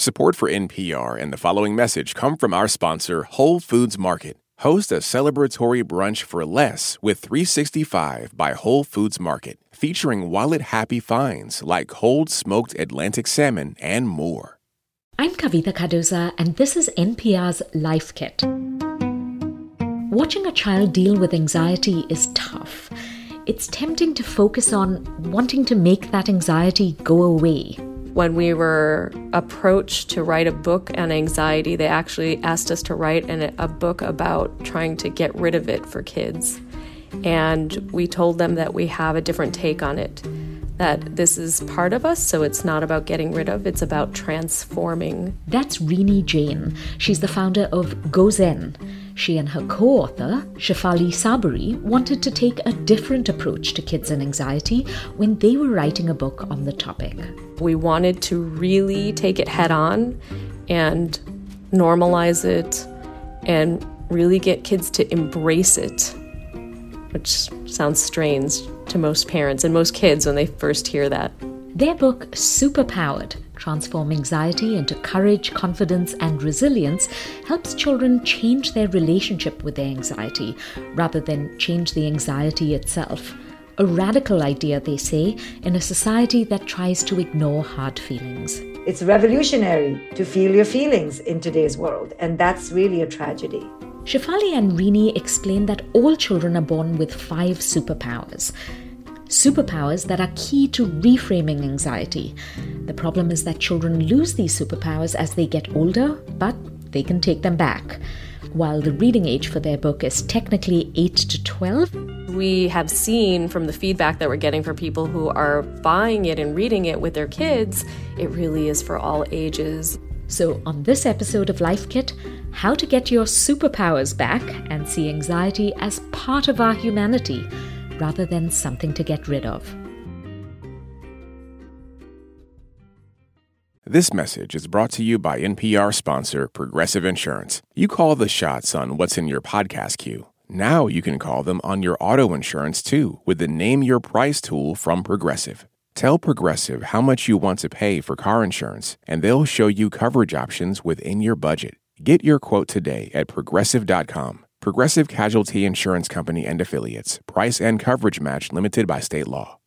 Support for NPR and the following message come from our sponsor, Whole Foods Market. Host a celebratory brunch for less with 365 by Whole Foods Market, featuring wallet happy finds like cold smoked Atlantic salmon and more. I'm Kavitha Cardoza, and this is NPR's Life Kit. Watching a child deal with anxiety is tough. It's tempting to focus on wanting to make that anxiety go away when we were approached to write a book on anxiety, they actually asked us to write an, a book about trying to get rid of it for kids. And we told them that we have a different take on it, that this is part of us, so it's not about getting rid of, it's about transforming. That's Renee Jain. She's the founder of GoZen. She and her co author, Shefali Tsabary, wanted to take a different approach to kids and anxiety when they were writing a book on the topic. We wanted to really take it head on and normalize it and really get kids to embrace it, which sounds strange to most parents and most kids when they first hear that. Their book, Superpowered Transform Anxiety into Courage, Confidence, and Resilience, helps children change their relationship with their anxiety rather than change the anxiety itself. A radical idea, they say, in a society that tries to ignore hard feelings. It's revolutionary to feel your feelings in today's world, and that's really a tragedy. Shefali and Renee explain that all children are born with five superpowers. Superpowers that are key to reframing anxiety. The problem is that children lose these superpowers as they get older, but they can take them back. While the reading age for their book is technically 8 to 12, we have seen from the feedback that we're getting from people who are buying it and reading it with their kids, it really is for all ages. So, on this episode of Life Kit, how to get your superpowers back and see anxiety as part of our humanity rather than something to get rid of. This message is brought to you by NPR sponsor Progressive Insurance. You call the shots on what's in your podcast queue. Now you can call them on your auto insurance too with the Name Your Price tool from Progressive. Tell Progressive how much you want to pay for car insurance, and they'll show you coverage options within your budget. Get your quote today at progressive.com. Progressive Casualty Insurance Company and Affiliates. Price and coverage match limited by state law.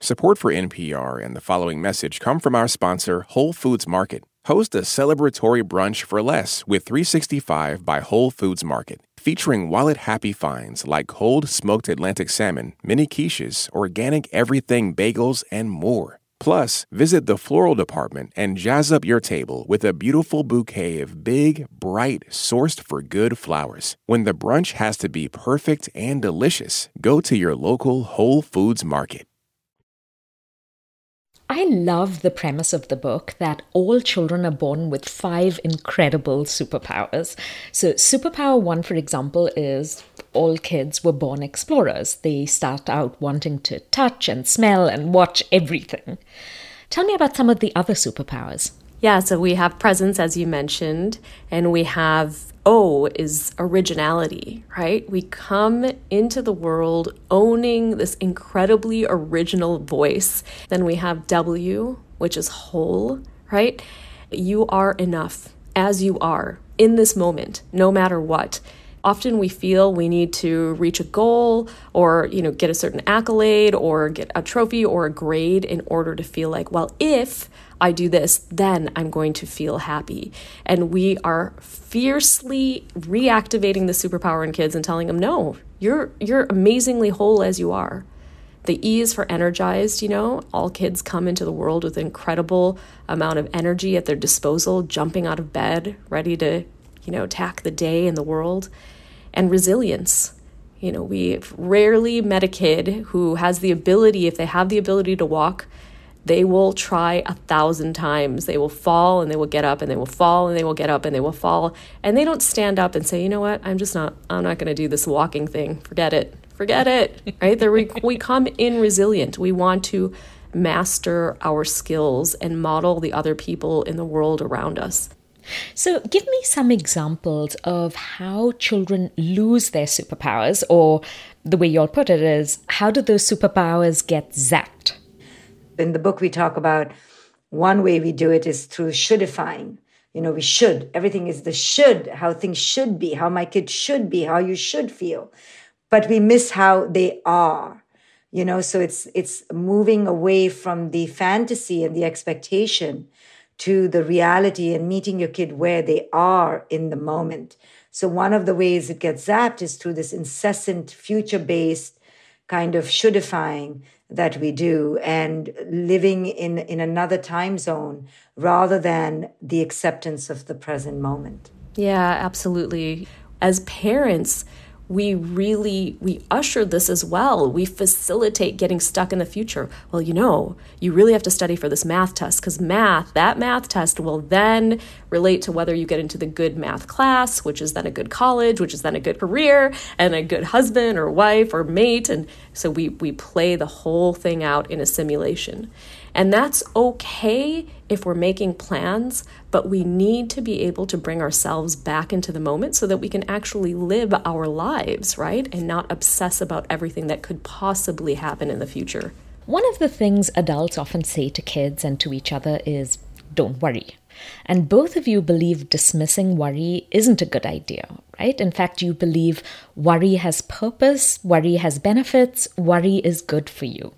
Support for NPR and the following message come from our sponsor, Whole Foods Market. Host a celebratory brunch for less with 365 by Whole Foods Market featuring wallet happy finds like cold smoked Atlantic salmon, mini quiches, organic everything bagels, and more. Plus, visit the floral department and jazz up your table with a beautiful bouquet of big, bright, sourced for good flowers. When the brunch has to be perfect and delicious, go to your local Whole Foods market. I love the premise of the book that all children are born with five incredible superpowers. So, superpower one, for example, is all kids were born explorers. They start out wanting to touch and smell and watch everything. Tell me about some of the other superpowers. Yeah, so we have presence, as you mentioned, and we have O is originality, right? We come into the world owning this incredibly original voice. Then we have W, which is whole, right? You are enough as you are in this moment, no matter what. Often we feel we need to reach a goal or, you know, get a certain accolade or get a trophy or a grade in order to feel like, well, if I do this, then I'm going to feel happy. And we are fiercely reactivating the superpower in kids and telling them, no, you're you're amazingly whole as you are. The E is for energized, you know. All kids come into the world with incredible amount of energy at their disposal, jumping out of bed, ready to, you know, attack the day and the world. And resilience. You know, we rarely met a kid who has the ability, if they have the ability to walk, they will try a thousand times. They will fall and they will get up and they will fall and they will get up and they will fall. And they don't stand up and say, you know what, I'm just not, I'm not going to do this walking thing. Forget it. Forget it. Right? We, we come in resilient. We want to master our skills and model the other people in the world around us. So, give me some examples of how children lose their superpowers, or the way you'll put it is, how do those superpowers get zapped? in the book we talk about One way we do it is through shouldifying. You know, we should. Everything is the should, how things should be, how my kid should be, how you should feel. But we miss how they are. You know, so it's it's moving away from the fantasy and the expectation to the reality and meeting your kid where they are in the moment. So one of the ways it gets zapped is through this incessant future-based kind of shouldifying that we do and living in, in another time zone rather than the acceptance of the present moment. Yeah, absolutely. As parents, we really we usher this as well. We facilitate getting stuck in the future. Well you know you really have to study for this math test because math that math test will then relate to whether you get into the good math class which is then a good college which is then a good career and a good husband or wife or mate and so we we play the whole thing out in a simulation and that's okay if we're making plans, but we need to be able to bring ourselves back into the moment so that we can actually live our lives, right? And not obsess about everything that could possibly happen in the future. One of the things adults often say to kids and to each other is, don't worry. And both of you believe dismissing worry isn't a good idea, right? In fact, you believe worry has purpose, worry has benefits, worry is good for you.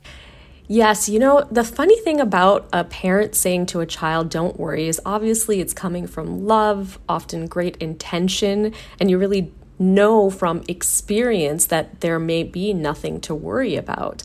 Yes, you know, the funny thing about a parent saying to a child, don't worry, is obviously it's coming from love, often great intention, and you really know from experience that there may be nothing to worry about.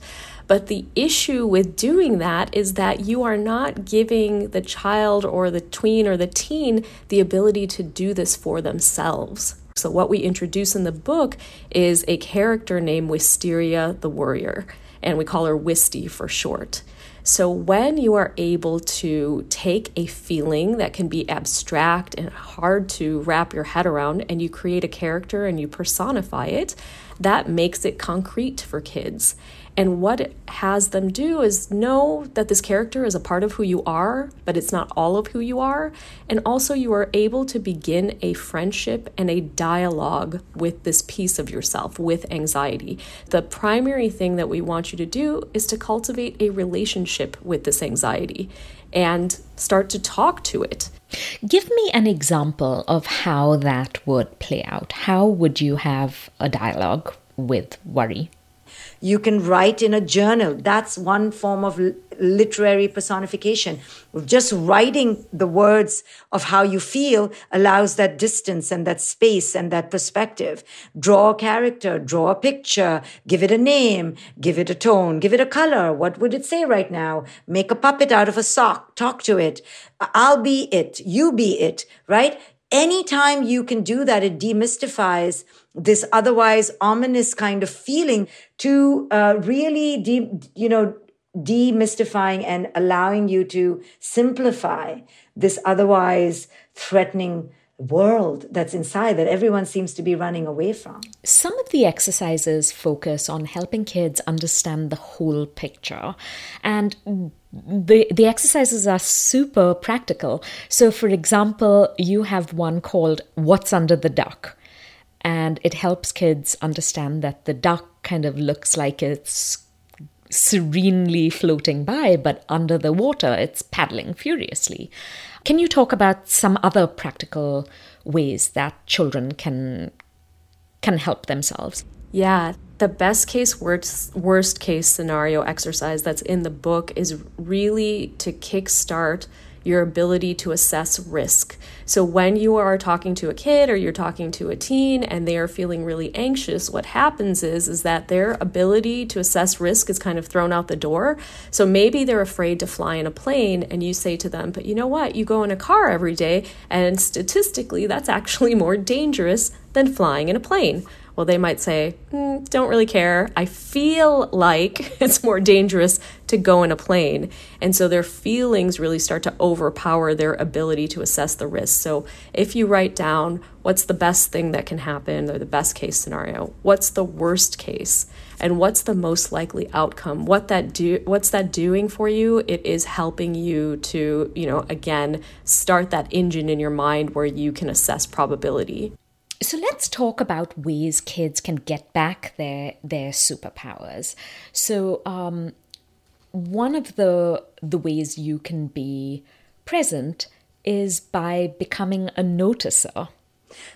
But the issue with doing that is that you are not giving the child or the tween or the teen the ability to do this for themselves. So, what we introduce in the book is a character named Wisteria the Warrior, and we call her Wisty for short. So, when you are able to take a feeling that can be abstract and hard to wrap your head around, and you create a character and you personify it, that makes it concrete for kids. And what it has them do is know that this character is a part of who you are, but it's not all of who you are. And also, you are able to begin a friendship and a dialogue with this piece of yourself, with anxiety. The primary thing that we want you to do is to cultivate a relationship with this anxiety and start to talk to it. Give me an example of how that would play out. How would you have a dialogue with worry? You can write in a journal. That's one form of literary personification. Just writing the words of how you feel allows that distance and that space and that perspective. Draw a character, draw a picture, give it a name, give it a tone, give it a color. What would it say right now? Make a puppet out of a sock, talk to it. I'll be it, you be it, right? Anytime you can do that, it demystifies this otherwise ominous kind of feeling to uh, really, de- you know, demystifying and allowing you to simplify this otherwise threatening world that's inside that everyone seems to be running away from. Some of the exercises focus on helping kids understand the whole picture and the the exercises are super practical. So for example, you have one called what's under the duck and it helps kids understand that the duck kind of looks like it's serenely floating by, but under the water it's paddling furiously. Can you talk about some other practical ways that children can can help themselves? Yeah, the best case worst worst case scenario exercise that's in the book is really to kickstart your ability to assess risk. So, when you are talking to a kid or you're talking to a teen and they are feeling really anxious, what happens is, is that their ability to assess risk is kind of thrown out the door. So, maybe they're afraid to fly in a plane, and you say to them, But you know what? You go in a car every day, and statistically, that's actually more dangerous than flying in a plane. Well, they might say, mm, don't really care. I feel like it's more dangerous to go in a plane. And so their feelings really start to overpower their ability to assess the risk. So if you write down what's the best thing that can happen or the best case scenario, what's the worst case, and what's the most likely outcome, what that do what's that doing for you? It is helping you to, you know, again, start that engine in your mind where you can assess probability. So let's talk about ways kids can get back their their superpowers. So um, one of the the ways you can be present is by becoming a noticer.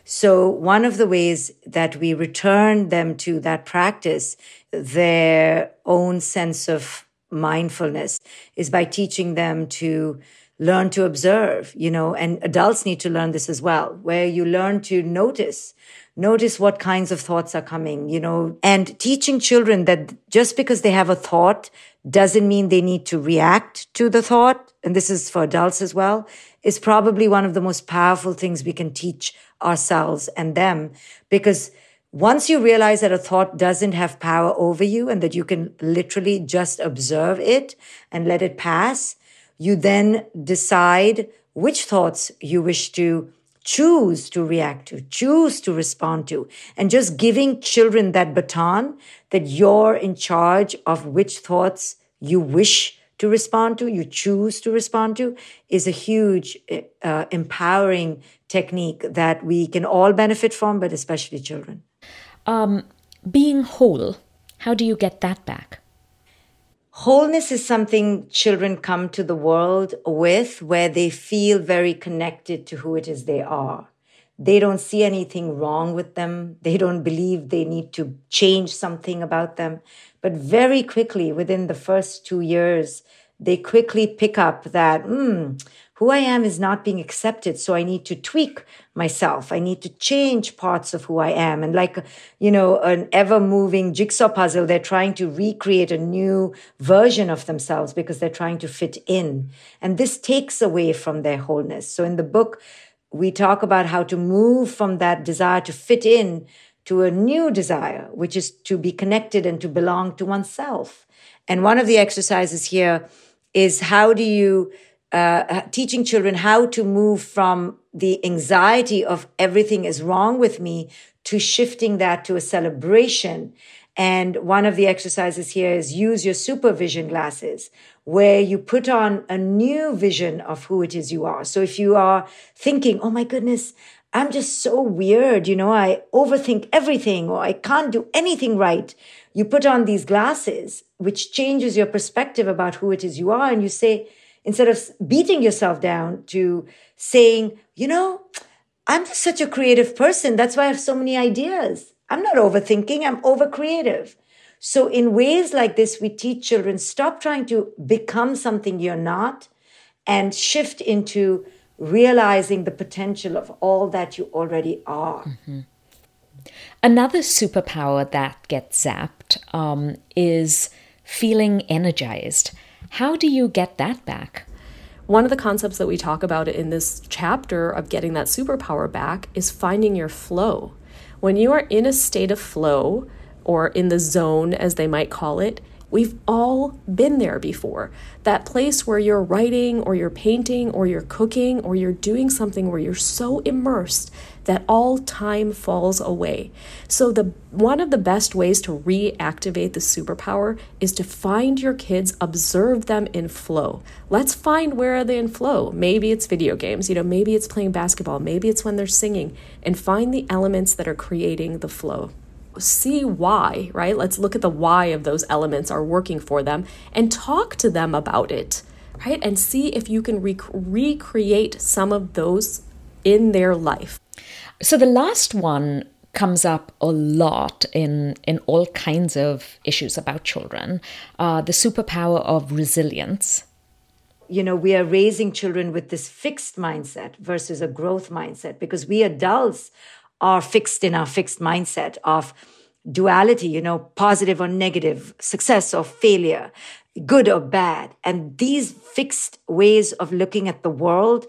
So, one of the ways that we return them to that practice, their own sense of mindfulness, is by teaching them to learn to observe, you know, and adults need to learn this as well, where you learn to notice, notice what kinds of thoughts are coming, you know, and teaching children that just because they have a thought doesn't mean they need to react to the thought. And this is for adults as well, is probably one of the most powerful things we can teach ourselves and them because once you realize that a thought doesn't have power over you and that you can literally just observe it and let it pass, you then decide which thoughts you wish to choose to react to, choose to respond to, and just giving children that baton that you're in charge of which thoughts you wish to respond to, you choose to respond to, is a huge uh, empowering technique that we can all benefit from, but especially children. Um, being whole, how do you get that back? Wholeness is something children come to the world with where they feel very connected to who it is they are. They don't see anything wrong with them. They don't believe they need to change something about them. But very quickly, within the first two years, they quickly pick up that, hmm, who I am is not being accepted. So I need to tweak myself. I need to change parts of who I am. And like, you know, an ever moving jigsaw puzzle, they're trying to recreate a new version of themselves because they're trying to fit in. And this takes away from their wholeness. So in the book, we talk about how to move from that desire to fit in to a new desire, which is to be connected and to belong to oneself. And one of the exercises here is how do you uh, teaching children how to move from the anxiety of everything is wrong with me to shifting that to a celebration. And one of the exercises here is use your supervision glasses, where you put on a new vision of who it is you are. So if you are thinking, oh my goodness, I'm just so weird, you know, I overthink everything or I can't do anything right. You put on these glasses, which changes your perspective about who it is you are. And you say, instead of beating yourself down to saying, you know, I'm just such a creative person. That's why I have so many ideas. I'm not overthinking. I'm over creative. So in ways like this, we teach children stop trying to become something you're not and shift into realizing the potential of all that you already are. Mm-hmm. Another superpower that gets zapped um, is feeling energized. How do you get that back? One of the concepts that we talk about in this chapter of getting that superpower back is finding your flow. When you are in a state of flow, or in the zone, as they might call it, We've all been there before. That place where you're writing or you're painting or you're cooking or you're doing something where you're so immersed that all time falls away. So the one of the best ways to reactivate the superpower is to find your kids, observe them in flow. Let's find where are they in flow. Maybe it's video games, you know, maybe it's playing basketball, maybe it's when they're singing and find the elements that are creating the flow see why, right? Let's look at the why of those elements are working for them and talk to them about it, right? And see if you can rec- recreate some of those in their life. So the last one comes up a lot in in all kinds of issues about children. Uh, the superpower of resilience. You know, we are raising children with this fixed mindset versus a growth mindset because we adults are fixed in our fixed mindset of duality, you know, positive or negative, success or failure, good or bad. And these fixed ways of looking at the world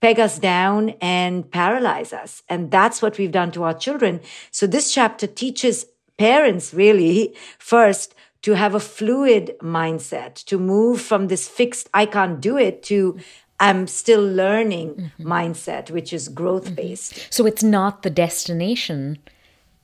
peg us down and paralyze us. And that's what we've done to our children. So this chapter teaches parents really first to have a fluid mindset, to move from this fixed, I can't do it to I'm still learning mm-hmm. mindset, which is growth based. Mm-hmm. So it's not the destination,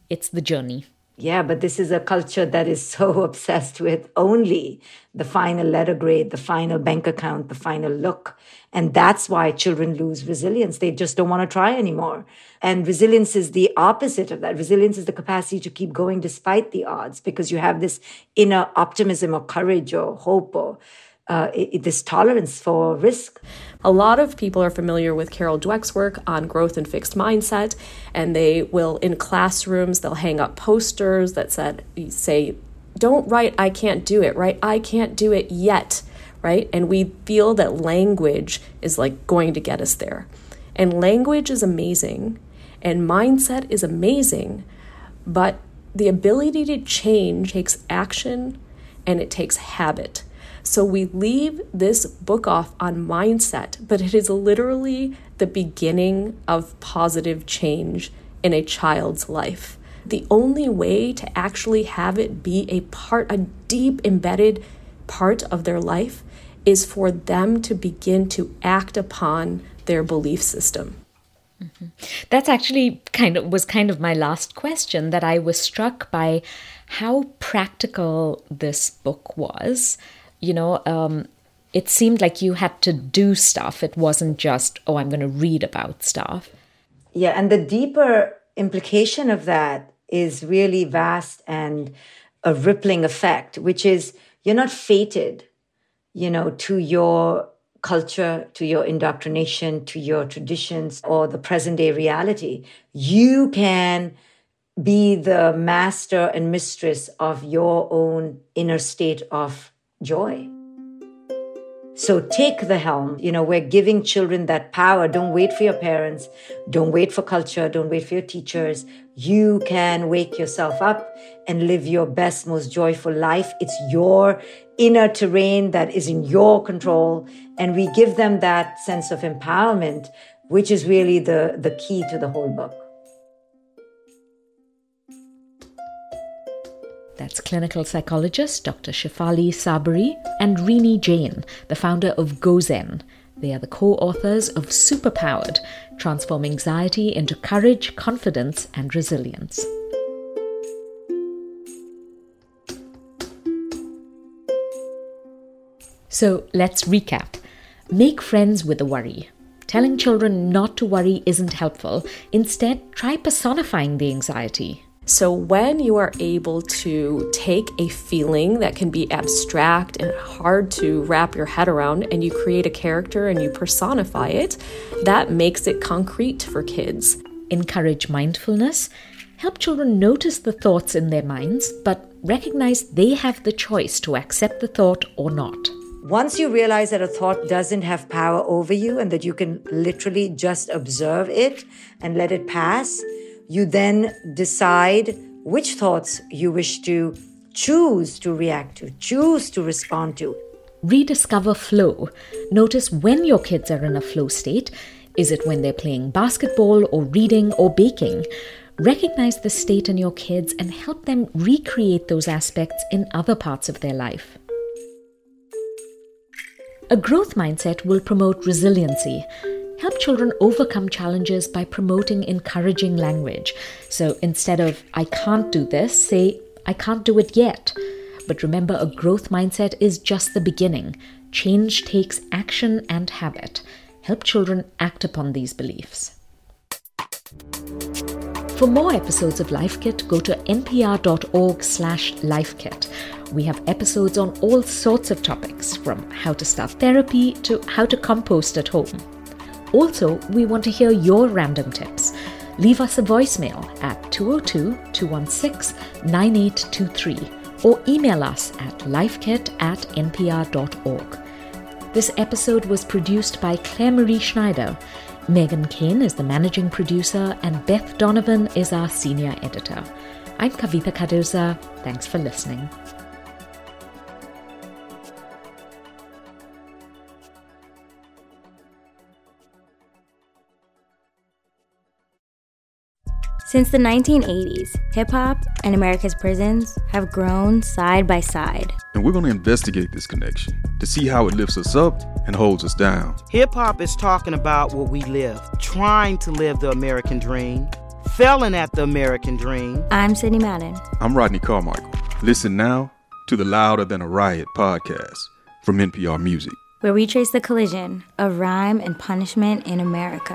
it's the journey. Yeah, but this is a culture that is so obsessed with only the final letter grade, the final bank account, the final look. And that's why children lose resilience. They just don't want to try anymore. And resilience is the opposite of that. Resilience is the capacity to keep going despite the odds because you have this inner optimism or courage or hope or uh, this tolerance for risk. A lot of people are familiar with Carol Dweck's work on growth and fixed mindset, and they will, in classrooms, they'll hang up posters that said, say, don't write, I can't do it, right? I can't do it yet, right? And we feel that language is like going to get us there. And language is amazing, and mindset is amazing, but the ability to change takes action and it takes habit. So we leave this book off on mindset, but it is literally the beginning of positive change in a child's life. The only way to actually have it be a part, a deep embedded part of their life, is for them to begin to act upon their belief system. Mm-hmm. That's actually kind of was kind of my last question that I was struck by how practical this book was you know, um, it seemed like you had to do stuff. It wasn't just, oh, I'm going to read about stuff. Yeah, and the deeper implication of that is really vast and a rippling effect, which is you're not fated, you know, to your culture, to your indoctrination, to your traditions, or the present day reality. You can be the master and mistress of your own inner state of joy. So take the helm. You know, we're giving children that power. Don't wait for your parents. Don't wait for culture. Don't wait for your teachers. You can wake yourself up and live your best, most joyful life. It's your inner terrain that is in your control. And we give them that sense of empowerment, which is really the, the key to the whole book. That's clinical psychologist Dr. Shefali Tsabary and Renee Jain, the founder of GoZen. They are the co authors of Superpowered Transform Anxiety into Courage, Confidence, and Resilience. So let's recap. Make friends with the worry. Telling children not to worry isn't helpful. Instead, try personifying the anxiety. So, when you are able to take a feeling that can be abstract and hard to wrap your head around, and you create a character and you personify it, that makes it concrete for kids. Encourage mindfulness. Help children notice the thoughts in their minds, but recognize they have the choice to accept the thought or not. Once you realize that a thought doesn't have power over you and that you can literally just observe it and let it pass, you then decide which thoughts you wish to choose to react to, choose to respond to. Rediscover flow. Notice when your kids are in a flow state. Is it when they're playing basketball or reading or baking? Recognize the state in your kids and help them recreate those aspects in other parts of their life. A growth mindset will promote resiliency. Help children overcome challenges by promoting encouraging language. So instead of, I can't do this, say, I can't do it yet. But remember, a growth mindset is just the beginning. Change takes action and habit. Help children act upon these beliefs. For more episodes of Life Kit, go to npr.org slash lifekit. We have episodes on all sorts of topics, from how to start therapy to how to compost at home. Also, we want to hear your random tips. Leave us a voicemail at 202 216 9823 or email us at lifekit at npr.org. This episode was produced by Clare Marie Schneider. Meghan Keane is the managing producer, and Beth Donovan is our senior editor. I'm Kavitha Cardoza. Thanks for listening. Since the 1980s, hip hop and America's prisons have grown side by side. And we're going to investigate this connection to see how it lifts us up and holds us down. Hip hop is talking about what we live, trying to live the American dream failing at the American dream. I'm Sydney Madden. I'm Rodney Carmichael. Listen now to the Louder Than a Riot podcast from NPR Music. Where we trace the collision of rhyme and punishment in America.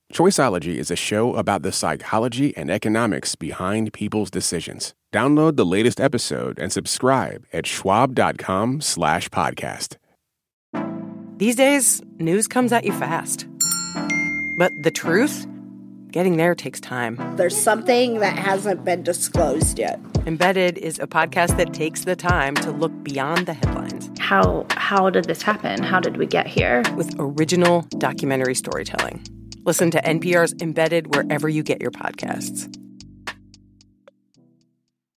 Choiceology is a show about the psychology and economics behind people's decisions. Download the latest episode and subscribe at schwab.com slash podcast. These days, news comes at you fast. But the truth? Getting there takes time. There's something that hasn't been disclosed yet. Embedded is a podcast that takes the time to look beyond the headlines. How how did this happen? How did we get here? With original documentary storytelling. Listen to NPR's Embedded wherever you get your podcasts.